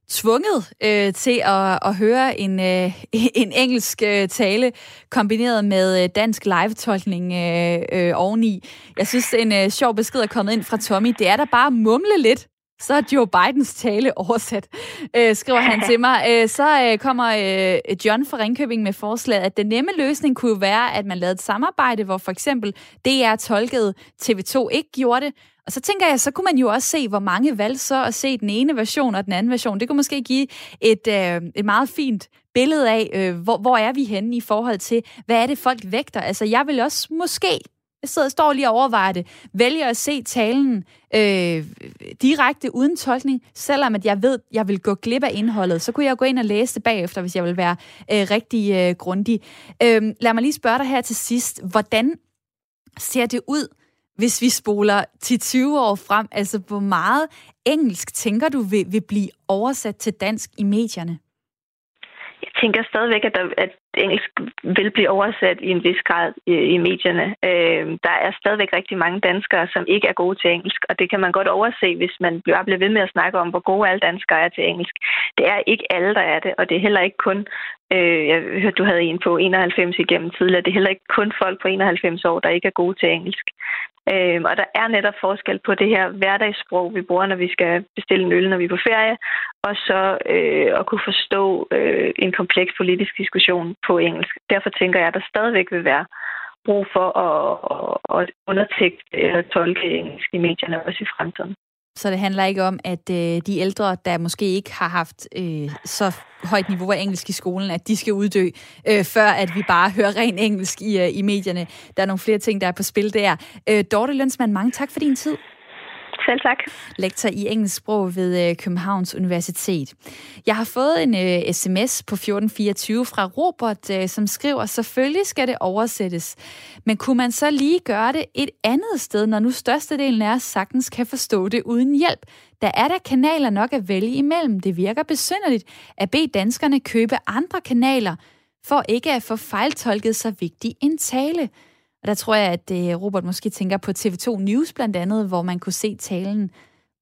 tvunget øh, til at, at høre en, øh, en engelsk øh, tale kombineret med øh, dansk live-tolkning øh, øh, oveni. Jeg synes, en øh, sjov besked er kommet ind fra Tommy. Det er da bare mumle lidt. Så er Joe Bidens tale oversat, øh, skriver han til mig. Øh, så øh, kommer øh, John fra Ringkøbing med forslaget, at den nemme løsning kunne være, at man lavede et samarbejde, hvor for eksempel DR tolkede, TV2 ikke gjorde det. Og så tænker jeg, så kunne man jo også se, hvor mange valg så at se den ene version og den anden version. Det kunne måske give et, øh, et meget fint billede af, øh, hvor, hvor er vi henne i forhold til, hvad er det folk vægter. Altså jeg vil også måske jeg sidder, står lige og overvejer det, vælger at se talen øh, direkte uden tolkning, selvom at jeg ved, jeg vil gå glip af indholdet, så kunne jeg gå ind og læse det bagefter, hvis jeg vil være øh, rigtig øh, grundig. Øh, lad mig lige spørge dig her til sidst, hvordan ser det ud, hvis vi spoler til 20 år frem? Altså, hvor meget engelsk tænker du vil, vil blive oversat til dansk i medierne? Jeg tænker stadigvæk, at, der, at engelsk vil blive oversat i en vis grad i, i medierne. Øh, der er stadigvæk rigtig mange danskere, som ikke er gode til engelsk, og det kan man godt overse, hvis man bliver, bliver ved med at snakke om, hvor gode alle danskere er til engelsk. Det er ikke alle, der er det, og det er heller ikke kun, øh, jeg hørte, du havde en på 91 igennem tidligere, det er heller ikke kun folk på 91 år, der ikke er gode til engelsk. Øh, og der er netop forskel på det her hverdagssprog, vi bruger, når vi skal bestille en øl, når vi er på ferie, og så øh, at kunne forstå øh, en kompleks politisk diskussion på engelsk. Derfor tænker jeg, at der stadigvæk vil være brug for at, at, undertægte eller tolke engelsk i medierne også i fremtiden. Så det handler ikke om, at øh, de ældre, der måske ikke har haft øh, så højt niveau af engelsk i skolen, at de skal uddø, øh, før at vi bare hører ren engelsk i, øh, i medierne. Der er nogle flere ting, der er på spil der. Øh, Dorte Lønsmann, mange tak for din tid. Selv tak. Lektor i engelsk sprog ved øh, Københavns Universitet. Jeg har fået en øh, uh, sms på 1424 fra Robert, uh, som skriver, selvfølgelig skal det oversættes. Men kunne man så lige gøre det et andet sted, når nu størstedelen af os sagtens kan forstå det uden hjælp? Der er der kanaler nok at vælge imellem. Det virker besynderligt at bede danskerne købe andre kanaler, for ikke at få fejltolket så vigtig en tale. Og der tror jeg, at øh, Robert måske tænker på TV2 News blandt andet, hvor man kunne se talen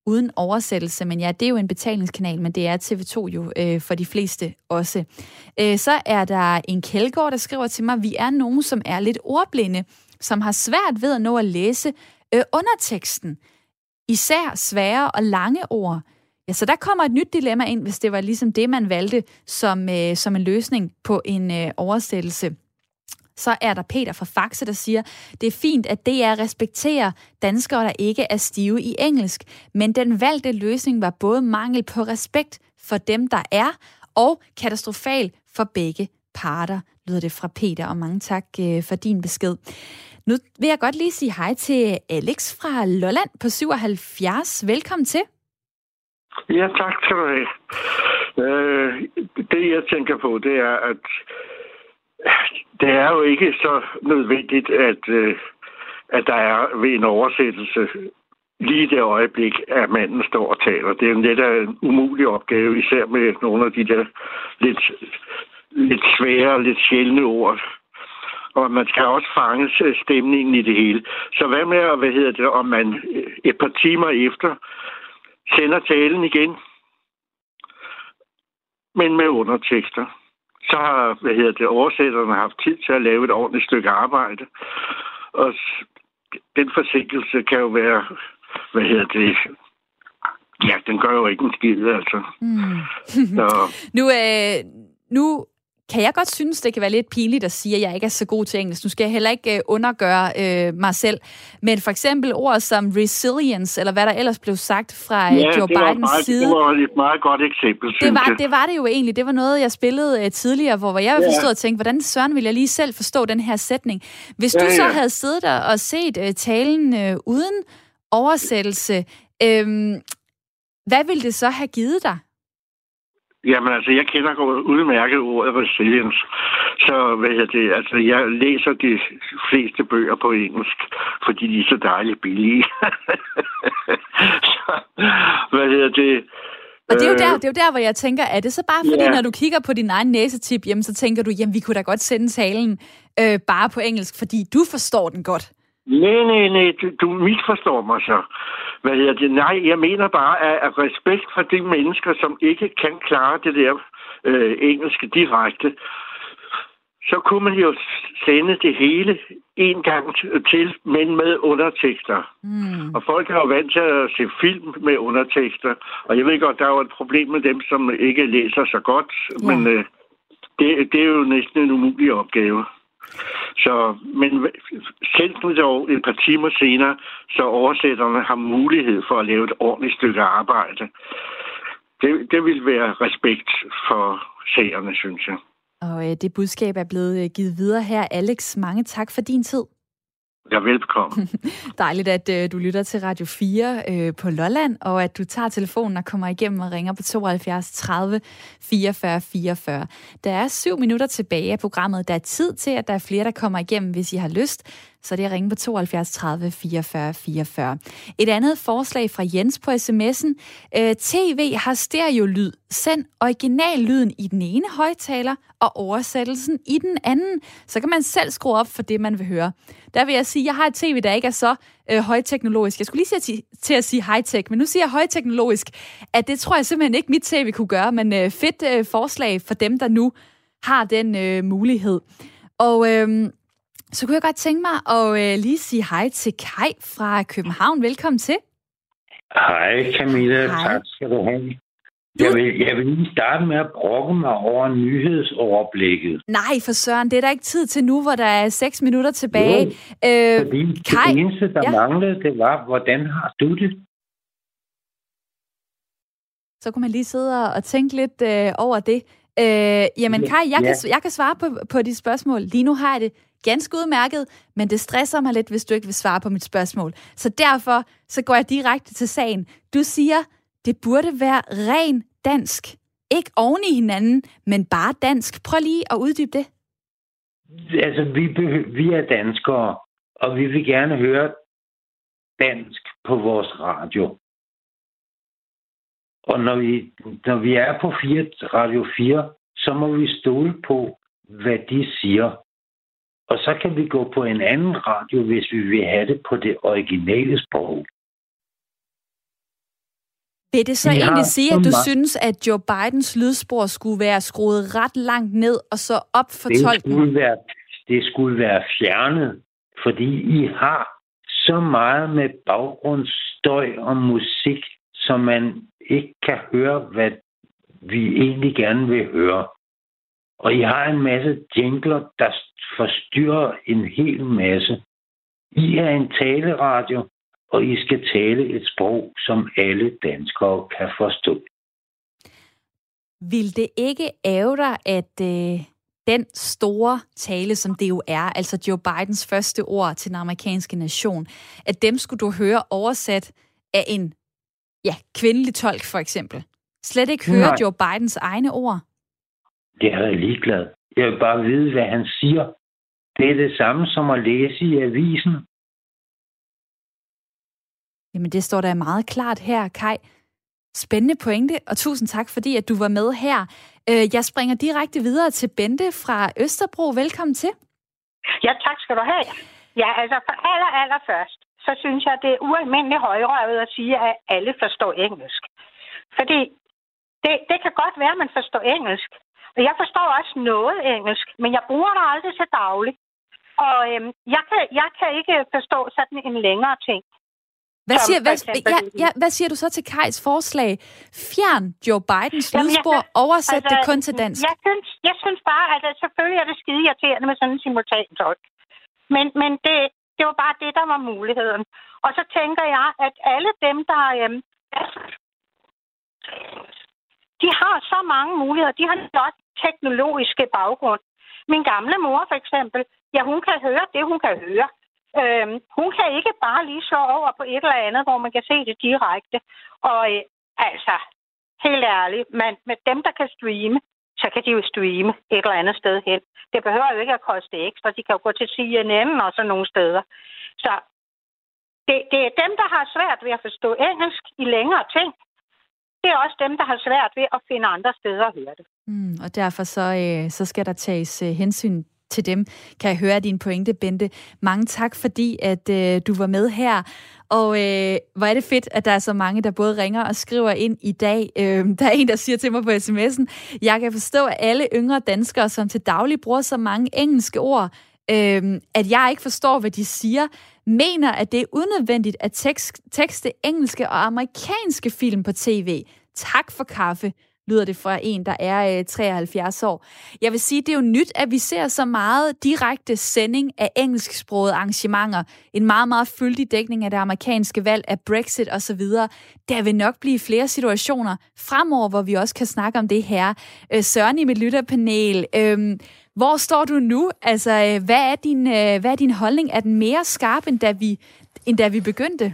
uden oversættelse. Men ja, det er jo en betalingskanal, men det er TV2 jo øh, for de fleste også. Øh, så er der en Kjeldgaard, der skriver til mig, vi er nogen, som er lidt ordblinde, som har svært ved at nå at læse øh, underteksten. Især svære og lange ord. Ja, så der kommer et nyt dilemma ind, hvis det var ligesom det, man valgte som, øh, som en løsning på en øh, oversættelse. Så er der Peter fra Faxe, der siger, det er fint, at DR respekterer danskere, der ikke er stive i engelsk, men den valgte løsning var både mangel på respekt for dem, der er, og katastrofal for begge parter, lyder det fra Peter, og mange tak øh, for din besked. Nu vil jeg godt lige sige hej til Alex fra Lolland på 77. Velkommen til. Ja, tak skal du have. Øh, det, jeg tænker på, det er, at det er jo ikke så nødvendigt, at, øh, at der er ved en oversættelse lige det øjeblik, at manden står og taler. Det er en lidt af en umulig opgave, især med nogle af de der lidt, lidt svære, lidt sjældne ord. Og man skal også fange stemningen i det hele. Så hvad med, hvad hedder det, om man øh, et par timer efter sender talen igen, men med undertekster så har hvad hedder det, oversætterne haft tid til at lave et ordentligt stykke arbejde. Og den forsinkelse kan jo være, hvad hedder det, ja, den gør jo ikke en skid, altså. Mm. så. Nu, øh, nu kan jeg godt synes, det kan være lidt pinligt at sige, at jeg ikke er så god til engelsk. Nu skal jeg heller ikke øh, undergøre øh, mig selv. Men for eksempel ord som resilience, eller hvad der ellers blev sagt fra øh, ja, Joe Bidens meget, side. det var et meget godt eksempel, det var, det var det jo egentlig. Det var noget, jeg spillede øh, tidligere, hvor jeg ja. forstod og tænkte, hvordan søren vil jeg lige selv forstå den her sætning. Hvis ja, du så ja. havde siddet der og set øh, talen øh, uden oversættelse, øh, hvad ville det så have givet dig? Jamen altså, jeg kender udmærket ordet resilience. Så hvad hedder det, altså, jeg læser de fleste bøger på engelsk, fordi de er så dejligt billige. så, hvad hedder det, og det er, jo der, det er jo der, hvor jeg tænker, er det så bare fordi, yeah. når du kigger på din egen næsetip, jamen, så tænker du, jamen vi kunne da godt sende talen øh, bare på engelsk, fordi du forstår den godt. Nej, nej, nej, du, du misforstår mig så. Hvad hedder det? Nej, jeg mener bare, at, at respekt for de mennesker, som ikke kan klare det der øh, engelske direkte, så kunne man jo sende det hele en gang til, men med undertekster. Mm. Og folk er jo vant til at se film med undertekster. Og jeg ved godt, der er jo et problem med dem, som ikke læser så godt. Ja. Men øh, det, det er jo næsten en umulig opgave. Så, men selv dog et par timer senere, så oversætterne har mulighed for at lave et ordentligt stykke arbejde. Det, det vil være respekt for seerne, synes jeg. Og øh, det budskab er blevet øh, givet videre her. Alex, mange tak for din tid. Ja, velkommen. Dejligt, at øh, du lytter til Radio 4 øh, på Lolland, og at du tager telefonen og kommer igennem og ringer på 72 30 44 44. Der er syv minutter tilbage af programmet. Der er tid til, at der er flere, der kommer igennem, hvis I har lyst så det er at ringe på 72 30 44 44. Et andet forslag fra Jens på sms'en. Øh, TV har stereolyd. Send originallyden i den ene højtaler og oversættelsen i den anden. Så kan man selv skrue op for det, man vil høre. Der vil jeg sige, at jeg har et tv, der ikke er så øh, højteknologisk. Jeg skulle lige sige til at sige high-tech, men nu siger jeg højteknologisk, at det tror jeg simpelthen ikke mit tv kunne gøre, men øh, fedt øh, forslag for dem, der nu har den øh, mulighed. Og øh, så kunne jeg godt tænke mig at øh, lige sige hej til Kai fra København. Velkommen til. Hej Camilla, hej. tak skal du have. Jeg vil, jeg vil lige starte med at brokke mig over nyhedsoverblikket. Nej, for søren, det er der ikke tid til nu, hvor der er 6 minutter tilbage. Jo, øh, fordi Kai, det eneste, der ja. manglede, det var, hvordan har du det? Så kunne man lige sidde og tænke lidt øh, over det. Øh, jamen Kai, jeg, ja. kan, jeg kan svare på, på de spørgsmål. Lige nu har jeg det ganske udmærket, men det stresser mig lidt, hvis du ikke vil svare på mit spørgsmål. Så derfor så går jeg direkte til sagen. Du siger, det burde være ren dansk. Ikke oven i hinanden, men bare dansk. Prøv lige at uddybe det. Altså, vi, vi er danskere, og vi vil gerne høre dansk på vores radio. Og når vi, når vi er på 4, Radio 4, så må vi stole på, hvad de siger. Og så kan vi gå på en anden radio, hvis vi vil have det på det originale sprog. Vil det så vi egentlig sige, at du synes, at Joe Bidens lydspor skulle være skruet ret langt ned og så op for det tolken? Skulle være, det skulle være fjernet, fordi I har så meget med baggrundsstøj og musik, som man ikke kan høre, hvad vi egentlig gerne vil høre. Og I har en masse jingler, der forstyrrer en hel masse. I er en taleradio, og I skal tale et sprog, som alle danskere kan forstå. Vil det ikke ære dig, at øh, den store tale, som det jo er, altså Joe Bidens første ord til den amerikanske nation, at dem skulle du høre oversat af en ja, kvindelig tolk for eksempel? Slet ikke høre Nej. Joe Bidens egne ord? Det er jeg ligeglad. Jeg vil bare vide, hvad han siger. Det er det samme som at læse i avisen. Jamen, det står der meget klart her, Kai. Spændende pointe, og tusind tak, fordi at du var med her. Øh, jeg springer direkte videre til Bente fra Østerbro. Velkommen til. Ja, tak skal du have. Ja, altså for aller, aller først, så synes jeg, det er ualmindeligt højrøvet at sige, at alle forstår engelsk. Fordi det, det kan godt være, at man forstår engelsk, og jeg forstår også noget engelsk, men jeg bruger det aldrig så dagligt. Og øhm, jeg, kan, jeg kan ikke forstå sådan en længere ting. Hvad siger, hvad, ja, ja, hvad siger du så til Kajs forslag? Fjern Joe Bidens lydspor, oversæt altså, det kun til dansk. Jeg synes, jeg synes bare, at altså, selvfølgelig er det skide irriterende med sådan en simultantolk. Men, men det, det var bare det, der var muligheden. Og så tænker jeg, at alle dem, der øhm, de har så mange muligheder. De har også teknologiske baggrund. Min gamle mor for eksempel, ja, hun kan høre det, hun kan høre. Øhm, hun kan ikke bare lige slå over på et eller andet, hvor man kan se det direkte. Og øh, altså, helt ærligt, man, med dem, der kan streame, så kan de jo streame et eller andet sted hen. Det behøver jo ikke at koste ekstra. De kan jo gå til CNN og så nogle steder. Så det, det er dem, der har svært ved at forstå engelsk i længere ting det er også dem, der har svært ved at finde andre steder at høre det. Mm, og derfor så, øh, så skal der tages øh, hensyn til dem, kan jeg høre din pointe, Bente. Mange tak, fordi at øh, du var med her. Og øh, hvor er det fedt, at der er så mange, der både ringer og skriver ind i dag. Øh, der er en, der siger til mig på sms'en, jeg kan forstå, at alle yngre danskere, som til daglig bruger så mange engelske ord, øh, at jeg ikke forstår, hvad de siger, mener, at det er unødvendigt at tekst, tekste engelske og amerikanske film på tv. Tak for kaffe lyder det fra en, der er øh, 73 år. Jeg vil sige, det er jo nyt, at vi ser så meget direkte sending af engelsksprogede arrangementer. En meget, meget fyldig dækning af det amerikanske valg, af Brexit osv. Der vil nok blive flere situationer fremover, hvor vi også kan snakke om det her. Øh, Søren i mit lytterpanel, øh, hvor står du nu? Altså, øh, hvad er, din, øh, hvad er din holdning? Er den mere skarp, end da vi, end da vi begyndte?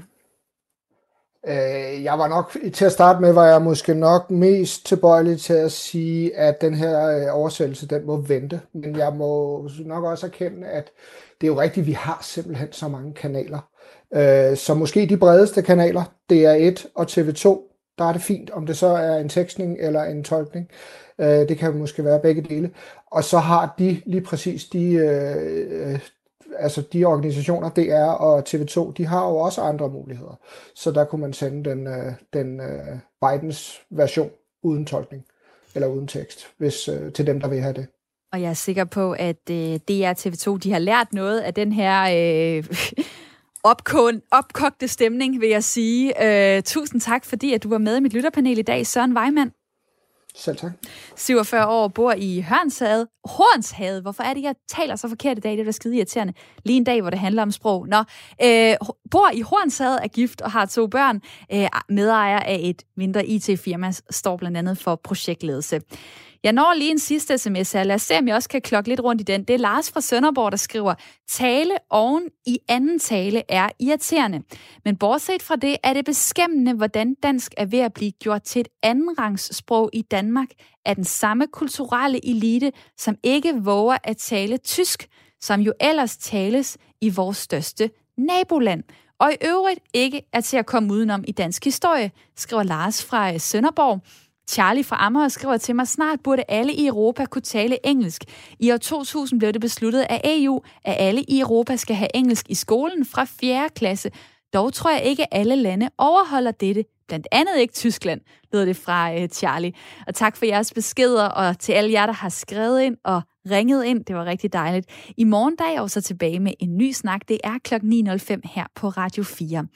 Øh, jeg var nok, til at starte med, var jeg måske nok mest tilbøjelig til at sige, at den her øh, oversættelse, den må vente. Men jeg må nok også erkende, at det er jo rigtigt, vi har simpelthen så mange kanaler. Øh, så måske de bredeste kanaler, DR1 og TV2, der er det fint, om det så er en tekstning eller en tolkning. Øh, det kan måske være begge dele. Og så har de lige præcis de, øh, altså de organisationer, DR og TV2, de har jo også andre muligheder. Så der kunne man sende den, øh, den øh, Bidens version uden tolkning eller uden tekst, hvis øh, til dem, der vil have det. Og jeg er sikker på, at øh, DR TV2, de har lært noget af den her øh, opkog, opkogte stemning, vil jeg sige. Øh, tusind tak, fordi at du var med i mit lytterpanel i dag, Søren Weimann. Selv tak. 47 år, bor i Hørnshade. Hornshade, hvorfor er det, jeg taler så forkert i dag? Det er da skide irriterende. Lige en dag, hvor det handler om sprog. Nå, øh, bor i Hornshade, er gift og har to børn. Øh, medejer af et mindre IT-firma, står blandt andet for projektledelse. Jeg når lige en sidste sms her. Lad os se, om jeg også kan klokke lidt rundt i den. Det er Lars fra Sønderborg, der skriver, tale oven i anden tale er irriterende. Men bortset fra det, er det beskæmmende, hvordan dansk er ved at blive gjort til et andenrangssprog i Danmark af den samme kulturelle elite, som ikke våger at tale tysk, som jo ellers tales i vores største naboland og i øvrigt ikke er til at komme udenom i dansk historie, skriver Lars fra øh, Sønderborg. Charlie fra Amager skriver til mig, snart burde alle i Europa kunne tale engelsk. I år 2000 blev det besluttet af EU, at alle i Europa skal have engelsk i skolen fra 4. klasse. Dog tror jeg ikke, at alle lande overholder dette. Blandt andet ikke Tyskland, lød det fra uh, Charlie. Og tak for jeres beskeder, og til alle jer, der har skrevet ind og ringet ind. Det var rigtig dejligt. I morgen der er jeg også tilbage med en ny snak. Det er kl. 9.05 her på Radio 4.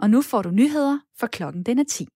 Og nu får du nyheder, for klokken den er 10.